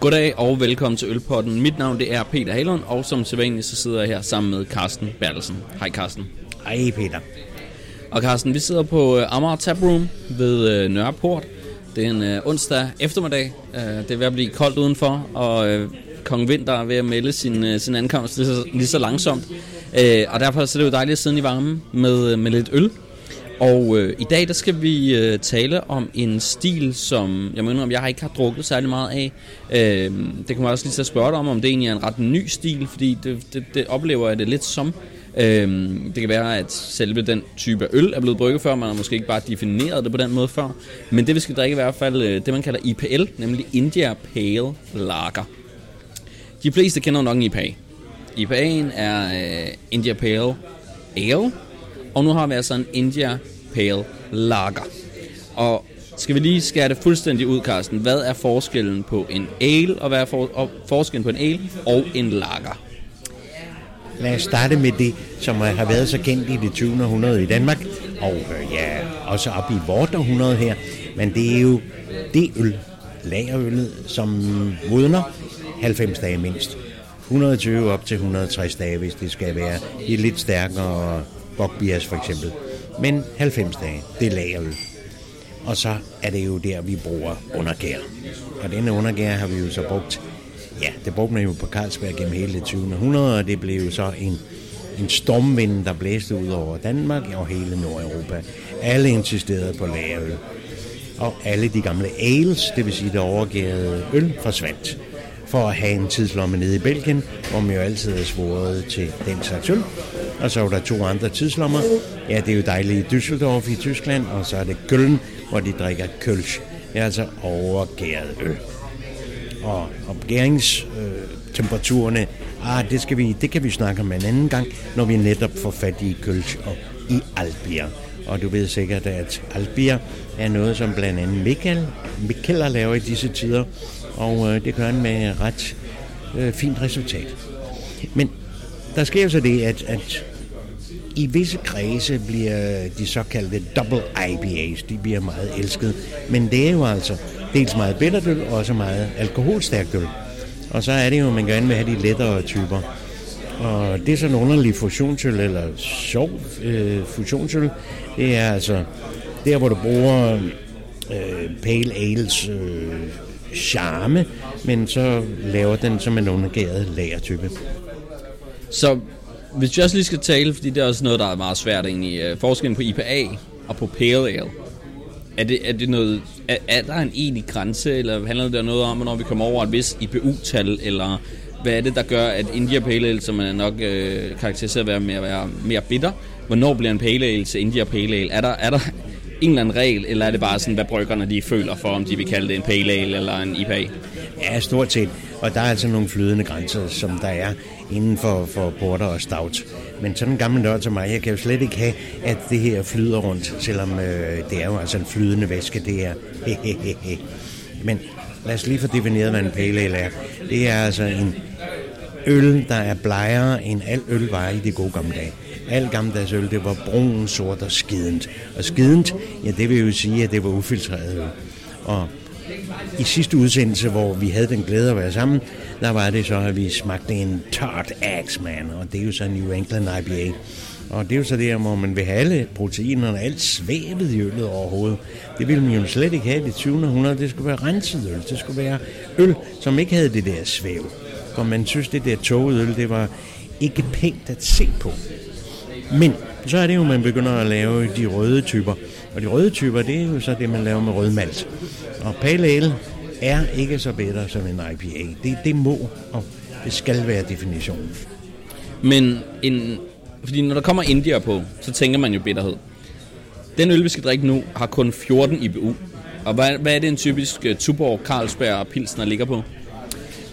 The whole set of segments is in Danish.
Goddag og velkommen til Ølpotten. Mit navn det er Peter Halund, og som sædvanligt så sidder jeg her sammen med Carsten Bertelsen. Hej Carsten. Hej Peter. Og Carsten, vi sidder på uh, Amager Tap Room ved uh, Nørreport. Det er en uh, onsdag eftermiddag. Det er ved at blive koldt udenfor, og Kong Vinter er ved at melde sin, sin ankomst lige så, lige så langsomt. Og derfor så er det jo dejligt at sidde i varmen med, med lidt øl. Og øh, i dag der skal vi øh, tale om en stil, som jeg mener, om jeg ikke har drukket særlig meget af. Øh, det kan man også lige så spørge dig om, om det egentlig er en ret ny stil, fordi det, det, det oplever jeg det lidt som. Øh, det kan være, at selve den type øl er blevet brygget før, man har måske ikke bare defineret det på den måde før. Men det vi skal drikke i hvert fald, øh, det man kalder IPL, nemlig India Pale Lager. De fleste kender nok en IPA. IPA'en er øh, India Pale Ale, og nu har vi altså en India Pale Lager. Og skal vi lige skære det fuldstændig ud, Carsten. Hvad er forskellen på en ale, og hvad er for, og forskellen på en ale og en lager? Lad os starte med det, som har været så kendt i det 20. århundrede i Danmark, og øh, ja, også op i vort århundrede her. Men det er jo det øl, lagerøllet, som modner 90 dage mindst. 120 op til 160 dage, hvis det skal være i lidt stærkere bokbias for eksempel. Men 90 dage, det er lagerøl. Og så er det jo der, vi bruger undergær. Og denne undergær har vi jo så brugt, ja, det brugte man jo på Carlsberg gennem hele det 20. århundrede, og det blev jo så en, en stormvind, der blæste ud over Danmark og hele Nordeuropa. Alle insisterede på lagerøl. Og alle de gamle ales, det vil sige det overgærede øl, forsvandt for at have en tidslomme nede i Belgien, hvor man jo altid er svoret til den slags øl. Og så er der to andre tidslommer. Ja, det er jo dejligt i Düsseldorf i Tyskland, og så er det Køln, hvor de drikker Kölsch. Det er altså overgæret øl. Og opgæringstemperaturerne, øh, ah, det, skal vi, det kan vi snakke om en anden gang, når vi netop får fat i Kölsch og i Albier. Og du ved sikkert, at Albier er noget, som blandt andet Michael, Michael laver i disse tider, og øh, det gør han med ret øh, fint resultat. Men der sker jo så det, at, at i visse kredse bliver de såkaldte double IPAs, de bliver meget elsket. Men det er jo altså dels meget bitterøl og også meget alkoholstærkt øl. Og så er det jo, at man gerne vil have de lettere typer. Og det er sådan en underlig fusionsøl, eller sjov øh, fusionsøl. Det er altså der, hvor du bruger øh, pale ales øh, charme, men så laver den som en undergæret lagertype. Så hvis vi også lige skal tale, fordi det er også noget, der er meget svært egentlig, øh, forskellen på IPA og på Pale Ale. Er det, er det noget, er, er der en egentlig grænse, eller handler det noget om, når vi kommer over et vis IPU-tal, eller hvad er det, der gør, at India Pale Ale, som er nok øh, karakteriseret ved at være, være mere bitter, hvornår bliver en Pale Ale til India Pale Ale? Er der, er der en eller anden regel, eller er det bare sådan, hvad bryggerne de føler for, om de vil kalde det en Pale Ale eller en IPA? Ja, stort set. Og der er altså nogle flydende grænser, som der er inden for, for porter og stout. Men sådan en gammel nørd som mig, jeg kan jo slet ikke have, at det her flyder rundt, selvom øh, det er jo altså en flydende væske, det er. Men lad os lige få defineret, hvad en pale ale er. Det er altså en øl, der er blejere end al øl var i de gode gamle dage. Al gammeldags øl, det var brun, sort og skident. Og skident, ja, det vil jo sige, at det var ufiltreret øl. Og i sidste udsendelse, hvor vi havde den glæde at være sammen, der var det så, at vi smagte en tart Axeman, og det er jo så New England IPA. Og det er jo så der, hvor man vil have alle proteinerne, alt svævet i øllet overhovedet. Det ville man jo slet ikke have i det 20. århundrede. Det skulle være renset øl. Det skulle være øl, som ikke havde det der svæv. Og man synes, det der toget øl, det var ikke pænt at se på. Men så er det jo, man begynder at lave de røde typer. Og de røde typer, det er jo så det, man laver med rød malt. Og pale ale er ikke så bedre som en IPA. Det, det må, og det skal være definitionen. Men en, fordi når der kommer indier på, så tænker man jo bitterhed. Den øl, vi skal drikke nu, har kun 14 IBU. Og hvad, hvad er det en typisk uh, Tuborg, Carlsberg og Pilsner ligger på?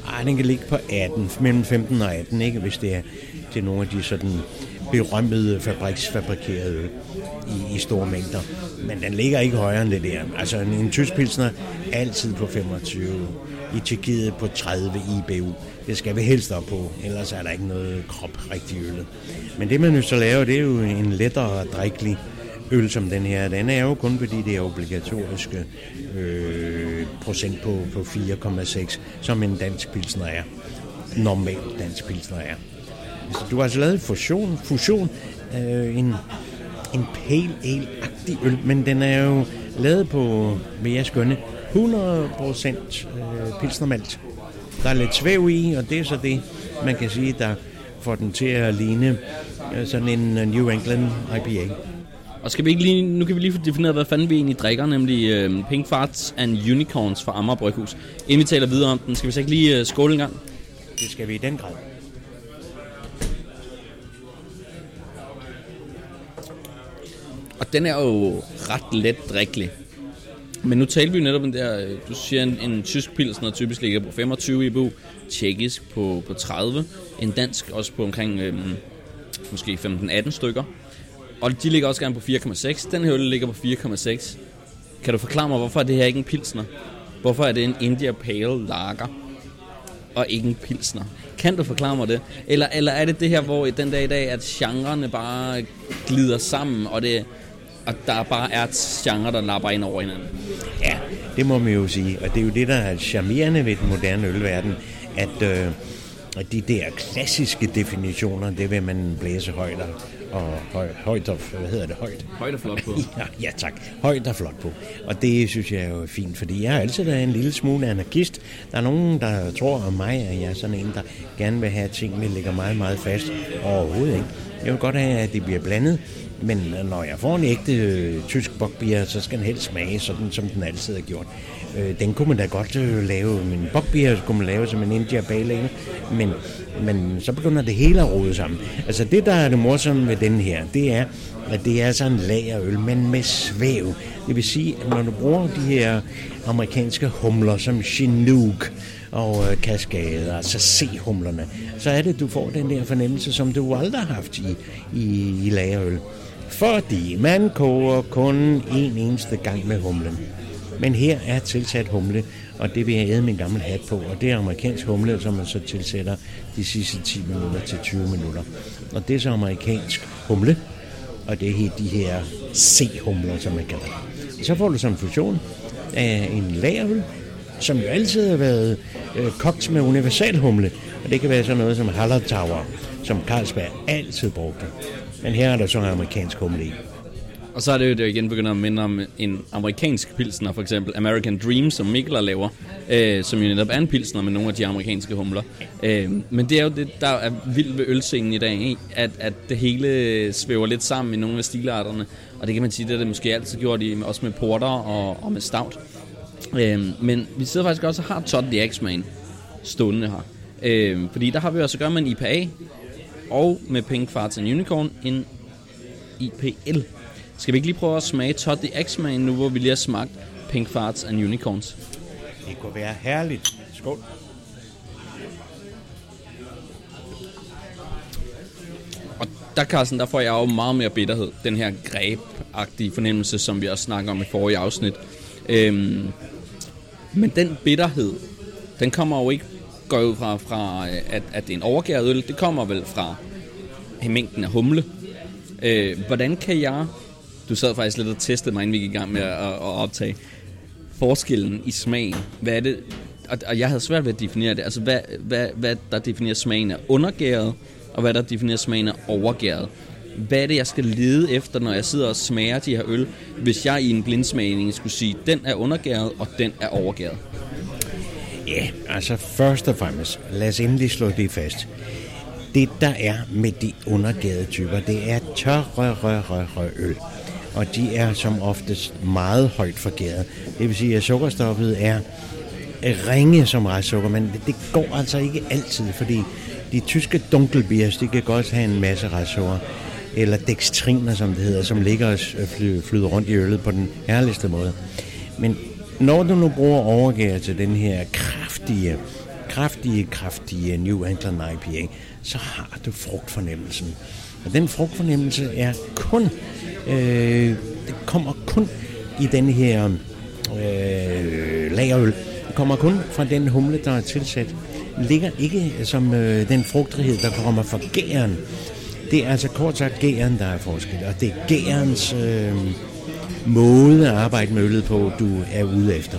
Ej, den kan ligge på 18, mellem 15 og 18, ikke? hvis det er til nogle af de sådan berømmede fabriksfabrikerede øl i, i store mængder. Men den ligger ikke højere end det der. Altså en, en tysk pilsner altid på 25. I Tjekkiet på 30 IBU. Det skal vi helst op på, ellers er der ikke noget krop rigtig øl. Men det man jo så laver, det er jo en lettere drikkelig øl som den her, den er jo kun fordi det er obligatoriske øh, procent på, på 4,6, som en dansk pilsner er. Normal dansk pilsner er. Så du har altså lavet fusion, fusion øh, en, en pale ale-agtig øl, men den er jo lavet på, vil jeg skønne, 100% øh, pilsnermalt. Der er lidt svæv i, og det er så det, man kan sige, der får den til at ligne øh, sådan en øh, New England IPA. Og skal vi ikke lige, nu kan vi lige få defineret, hvad fanden vi egentlig drikker, nemlig øh, Pink Farts and Unicorns fra Amager Bryghus. Inden vi taler videre om den, skal vi så ikke lige øh, skåle en gang? Det skal vi i den grad. Den er jo ret let drikkelig. Men nu talte vi jo netop om der, øh, du siger en, en tysk pilsner typisk ligger på 25 IBU, tjekkisk på, på 30, en dansk også på omkring øhm, måske 15-18 stykker. Og de ligger også gerne på 4,6. Den her øl ligger på 4,6. Kan du forklare mig, hvorfor er det her ikke en pilsner? Hvorfor er det en India Pale Lager og ikke en pilsner? Kan du forklare mig det? Eller, eller er det det her, hvor i den dag i dag, at genrerne bare glider sammen, og det, at der bare er genre, der lapper ind over hinanden. Ja, det må man jo sige. Og det er jo det, der er charmerende ved den moderne ølverden, at, øh, at de der klassiske definitioner, det vil man blæse højt og høj, højt og, hvad hedder det, højt? Højt og flot på. ja, ja, tak. Højt og flot på. Og det synes jeg er jo fint, fordi jeg er altid været en lille smule anarkist. Der er nogen, der tror om mig, at jeg er sådan en, der gerne vil have, at tingene ligger meget, meget fast. Overhovedet ikke. Jeg vil godt have, at det bliver blandet, men når jeg får en ægte øh, tysk bokbier, så skal den helst smage sådan, som den altid har gjort. Øh, den kunne man da godt øh, lave, men bokbier kunne man lave som en India Pale men, men så begynder det hele at rode sammen. Altså det, der er det morsomme ved den her, det er, at det er sådan en lagerøl, men med svæv. Det vil sige, at når du bruger de her amerikanske humler som Chinook, og øh, kaskade, altså se-humlerne, så er det, du får den der fornemmelse, som du aldrig har haft i, i, i lagerøl. Fordi man koger kun en eneste gang med humlen. Men her er tilsat humle, og det vil jeg æde min gamle hat på, og det er amerikansk humle, som man så tilsætter de sidste 10 minutter til 20 minutter. Og det er så amerikansk humle, og det er de her C-humler, som man kalder det. Så får du som en fusion af en lagerøl, som jo altid har været øh, kogt med universalhumle, og det kan være sådan noget som Hallertauer, som Carlsberg altid brugte. Men her er der så en amerikansk humle i. Og så er det jo det igen begynder at minde om en amerikansk pilsner, for eksempel American Dream, som Mikkel laver, øh, som jo netop er en pilsner med nogle af de amerikanske humler. Øh, men det er jo det, der er vildt ved ølscenen i dag, ikke? At, at det hele svæver lidt sammen i nogle af stilarterne. Og det kan man sige, det er det måske altid gjort i, også med porter og, og med stout. Øh, men vi sidder faktisk også og har Todd the X-Man stående her. Øh, fordi der har vi også at gøre med en IPA, og med Pink Farts and Unicorn en IPL. Skal vi ikke lige prøve at smage Todd the X-Man nu, hvor vi lige har smagt Pink Farts and Unicorns? Det kunne være herligt. Skål. Og der, Carsten, der får jeg jo meget mere bitterhed. Den her grebagtige fornemmelse, som vi også snakker om i forrige afsnit. Øhm, men den bitterhed, den kommer jo ikke går ud fra, fra øh, at, at det er en overgæret øl. Det kommer vel fra mængden af humle. Øh, hvordan kan jeg... Du sad faktisk lidt og testede mig, inden vi gik i gang med at, at optage forskellen i smagen. Hvad er det... Og, og jeg havde svært ved at definere det. Altså, hvad, hvad, hvad der definerer smagen af undergæret, og hvad der definerer smagen af overgæret. Hvad er det, jeg skal lede efter, når jeg sidder og smager de her øl, hvis jeg i en blindsmagning skulle sige, den er undergæret, og den er overgæret? Ja, altså først og fremmest, lad os endelig slå det fast. Det, der er med de undergade typer, det er tørre, rør, rør, rør, rør øl. Og de er som oftest meget højt forgæret. Det vil sige, at sukkerstoffet er ringe som restsukker, men det går altså ikke altid, fordi de tyske dunkelbiers, de kan godt have en masse restsukker eller dextriner, som det hedder, som ligger og flyder rundt i øllet på den herligste måde. Men når du nu bruger overgær til den her kraftige, kraftige, kraftige New England IPA, så har du frugtfornemmelsen. Og den frugtfornemmelse er kun, øh, det kommer kun i den her øh, lagerøl. Det kommer kun fra den humle, der er tilsat. Ligger ikke som øh, den frugtrighed, der kommer fra gæren. Det Det er altså kort sagt gæren, der er forskel, og det er gærens øh, måde at arbejde med øllet på, du er ude efter.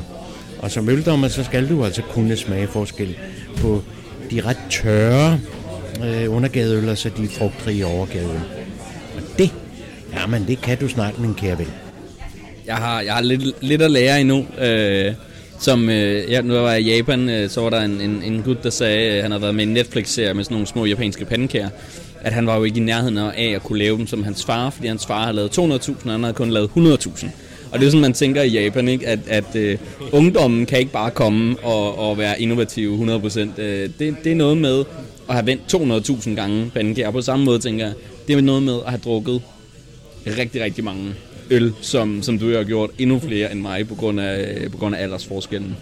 Og som øldommer, så skal du altså kunne smage forskel på de ret tørre øh, undergadeøl, og så de frugtrige overgadeøl. Og det, jamen det kan du snart, min kære ven. Jeg har, jeg har lidt, lidt at lære endnu. Øh, som, øh, ja, nu var jeg i Japan, øh, så var der en, en, en gut, der sagde, øh, han havde været med i en Netflix-serie med sådan nogle små japanske pandekager, at han var jo ikke i nærheden af at kunne lave dem som hans far, fordi hans far havde lavet 200.000, og han havde kun lavet 100.000. Og det er sådan, man tænker i Japan, ikke? at, at øh, ungdommen kan ikke bare komme og, og være innovativ 100%. Øh, det, det er noget med at have vendt 200.000 gange pandekager. På samme måde tænker jeg, det er noget med at have drukket rigtig, rigtig mange øl, som, som du har gjort endnu flere end mig på grund af, på grund af aldersforskellen.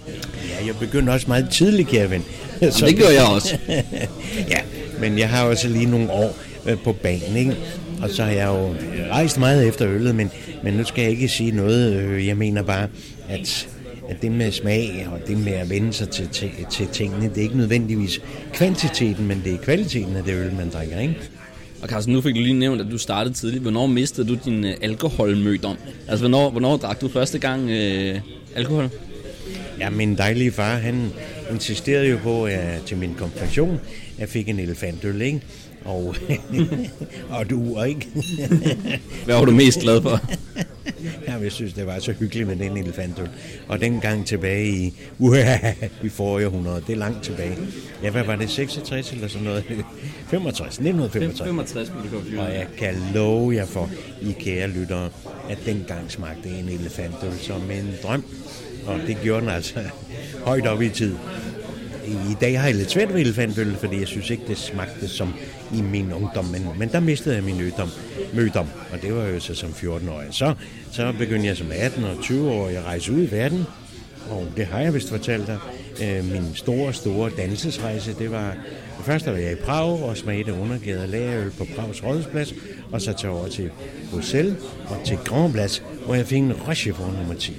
Ja, jeg begyndte også meget tidligt, ven. Så det gør jeg også. ja, men jeg har også lige nogle år øh, på banen, ikke? Og så har jeg jo rejst meget efter øllet, men, men nu skal jeg ikke sige noget. Øh, jeg mener bare, at at det med smag og det med at vende sig til, til, til tingene, det er ikke nødvendigvis kvantiteten, men det er kvaliteten af det øl, man drikker, ikke? Og Carsten, nu fik du lige nævnt, at du startede tidligt. Hvornår mistede du din øh, alkoholmødom? Altså, hvornår, hvornår drak du første gang øh, alkohol? Ja, min dejlige far, han insisterede jo på, at til min konfirmation, jeg fik en elefantøl, ikke? Og, og du ikke? Hvad var du mest glad for? ja, jeg synes, det var så hyggeligt med den elefantøl. Og dengang tilbage i, uh, i forrige århundrede, det er langt tilbage. Ja, hvad var det, 66 eller sådan noget? 65, 1965. 65 Og jeg kan love jer for, I kære lyttere, at dengang smagte en elefantøl som en drøm. Og det gjorde den altså højt op i tid. I dag har jeg lidt svært ved elefantøl, fordi jeg synes ikke, det smagte som i min ungdom. Men, men der mistede jeg min ødom, mødom, og det var jo så som 14-årig. Så, så begyndte jeg som 18 og 20 år at rejse ud i verden, og det har jeg vist fortalt dig. Øh, min store, store dansesrejse, det var... Først var jeg i Prag og smagte undergade lagerøl på Prags Rådhusplads, og så tog over til Bruxelles og til Grand Place, hvor jeg fik en Rochefort nummer 10.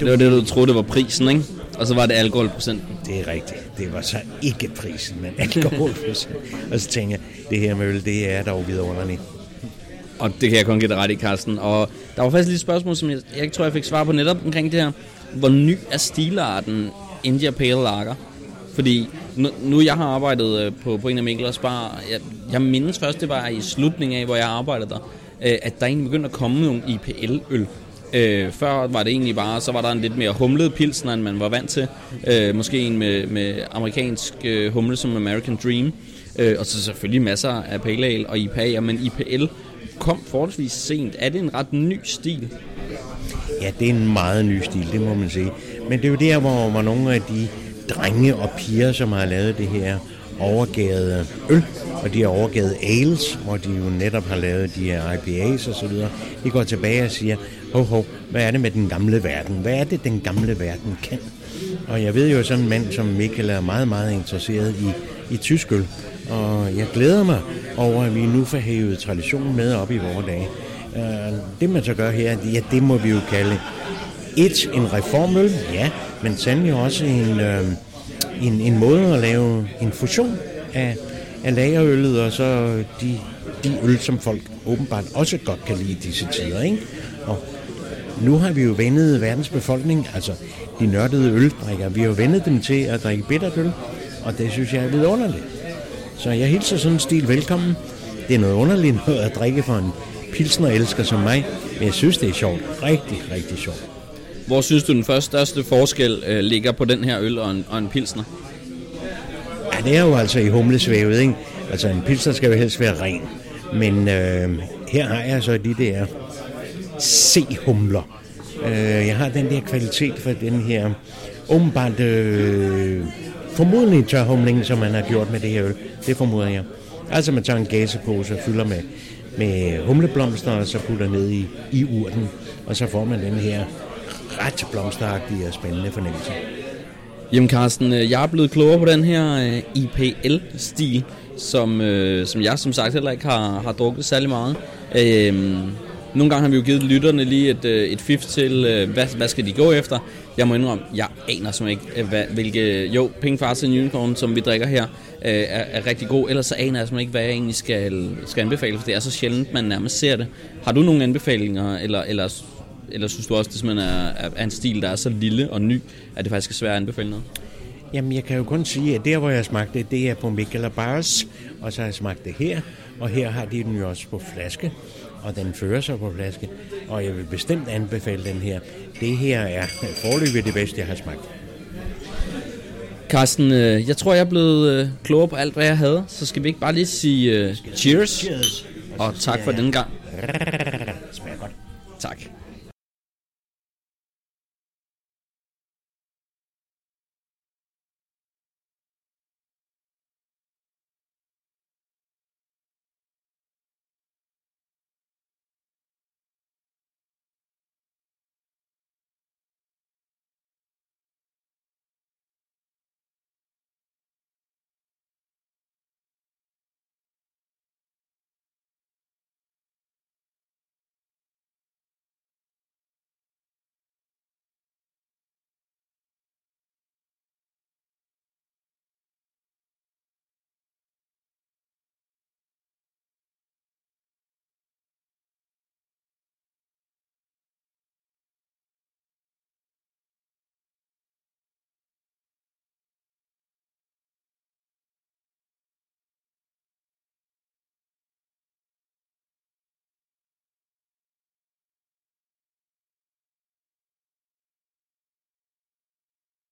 Det var det, du troede, det var prisen, ikke? Og så var det alkoholprocent. Det er rigtigt. Det var så ikke prisen, men alkoholprocent. og så tænkte jeg, det her med øl, det er dog vidunderligt. Og det kan jeg kun give dig ret i, Carsten. Og der var faktisk lige et spørgsmål, som jeg, jeg tror, jeg fik svar på netop omkring det her. Hvor ny er stilarten India Pale Lager? Fordi nu, nu jeg har arbejdet øh, på, på en af Miklers bar, jeg, jeg mindes først, det var i slutningen af, hvor jeg arbejdede der, øh, at der egentlig begyndte at komme nogle IPL-øl. Øh, før var det egentlig bare, så var der en lidt mere humlet pilsner, end man var vant til. Øh, måske en med, med amerikansk øh, humle som American Dream. Øh, og så selvfølgelig masser af Pale Ale og IPA, men IPL kom forholdsvis sent. Er det en ret ny stil? Ja, det er en meget ny stil, det må man sige. Men det er jo der, hvor, hvor nogle af de drenge og piger, som har lavet det her overgærede øl, og de har overgærede ales, hvor de jo netop har lavet de her IPAs og så videre. De går tilbage og siger, ho, ho, hvad er det med den gamle verden? Hvad er det, den gamle verden kan? Og jeg ved jo, sådan en mand som Mikkel er meget, meget interesseret i, i tysk øl. Og jeg glæder mig over, at vi nu får hævet traditionen med op i vores dage. Øh, det man så gør her, ja, det må vi jo kalde et, en reformøl, ja, men sandelig også en, øh, en, en måde at lave en fusion af, af lagerøllet og så de, de øl, som folk åbenbart også godt kan lide i disse tider. Ikke? Og nu har vi jo vendet verdens befolkning, altså de nørdede øldrikker, vi har jo vendet dem til at drikke bittert øl, og det synes jeg er vidunderligt. Så jeg hilser sådan en stil velkommen. Det er noget underligt noget at drikke for en pilsner elsker som mig, men jeg synes, det er sjovt. Rigtig, rigtig sjovt. Hvor synes du, den første største forskel øh, ligger på den her øl og en, og en pilsner? Ja, det er jo altså i humlesvævet, ikke? Altså en pilsner skal jo helst være ren. Men øh, her har jeg så de der C-humler. Øh, jeg har den der kvalitet for den her åbenbart øh, formodentlig tørhumling, som man har gjort med det her øl. Det formoder jeg. Altså man tager en gasepose og fylder med, med humleblomster, og så putter ned i, i urten, og så får man den her ret blomsteragtige og spændende fornemmelse. Jamen Carsten, øh, jeg er blevet klogere på den her øh, IPL-stil, som, øh, som jeg som sagt heller ikke har, har drukket særlig meget. Øh, nogle gange har vi jo givet lytterne lige et, øh, et fif til, øh, hvad, hvad skal de gå efter. Jeg må indrømme, jeg aner som ikke, øh, hvad, hvilke... Jo, Pink Farce Unicorn, som vi drikker her, er, er rigtig god. Ellers så aner jeg som ikke, hvad jeg egentlig skal, skal anbefale, for det er så sjældent, man nærmest ser det. Har du nogle anbefalinger, eller, eller, eller synes du også, det simpelthen er, er en stil, der er så lille og ny, at det faktisk er svært at anbefale noget? Jamen, jeg kan jo kun sige, at der, hvor jeg smagte det, det er på Michael Bars, og så har jeg smagt det her, og her har de den jo også på flaske, og den fører sig på flaske, og jeg vil bestemt anbefale den her. Det her er forløbet det bedste, jeg har smagt. Carsten, øh, jeg tror, jeg er blevet øh, klogere på alt, hvad jeg havde, så skal vi ikke bare lige sige uh, cheers, cheers. og tak for den gang.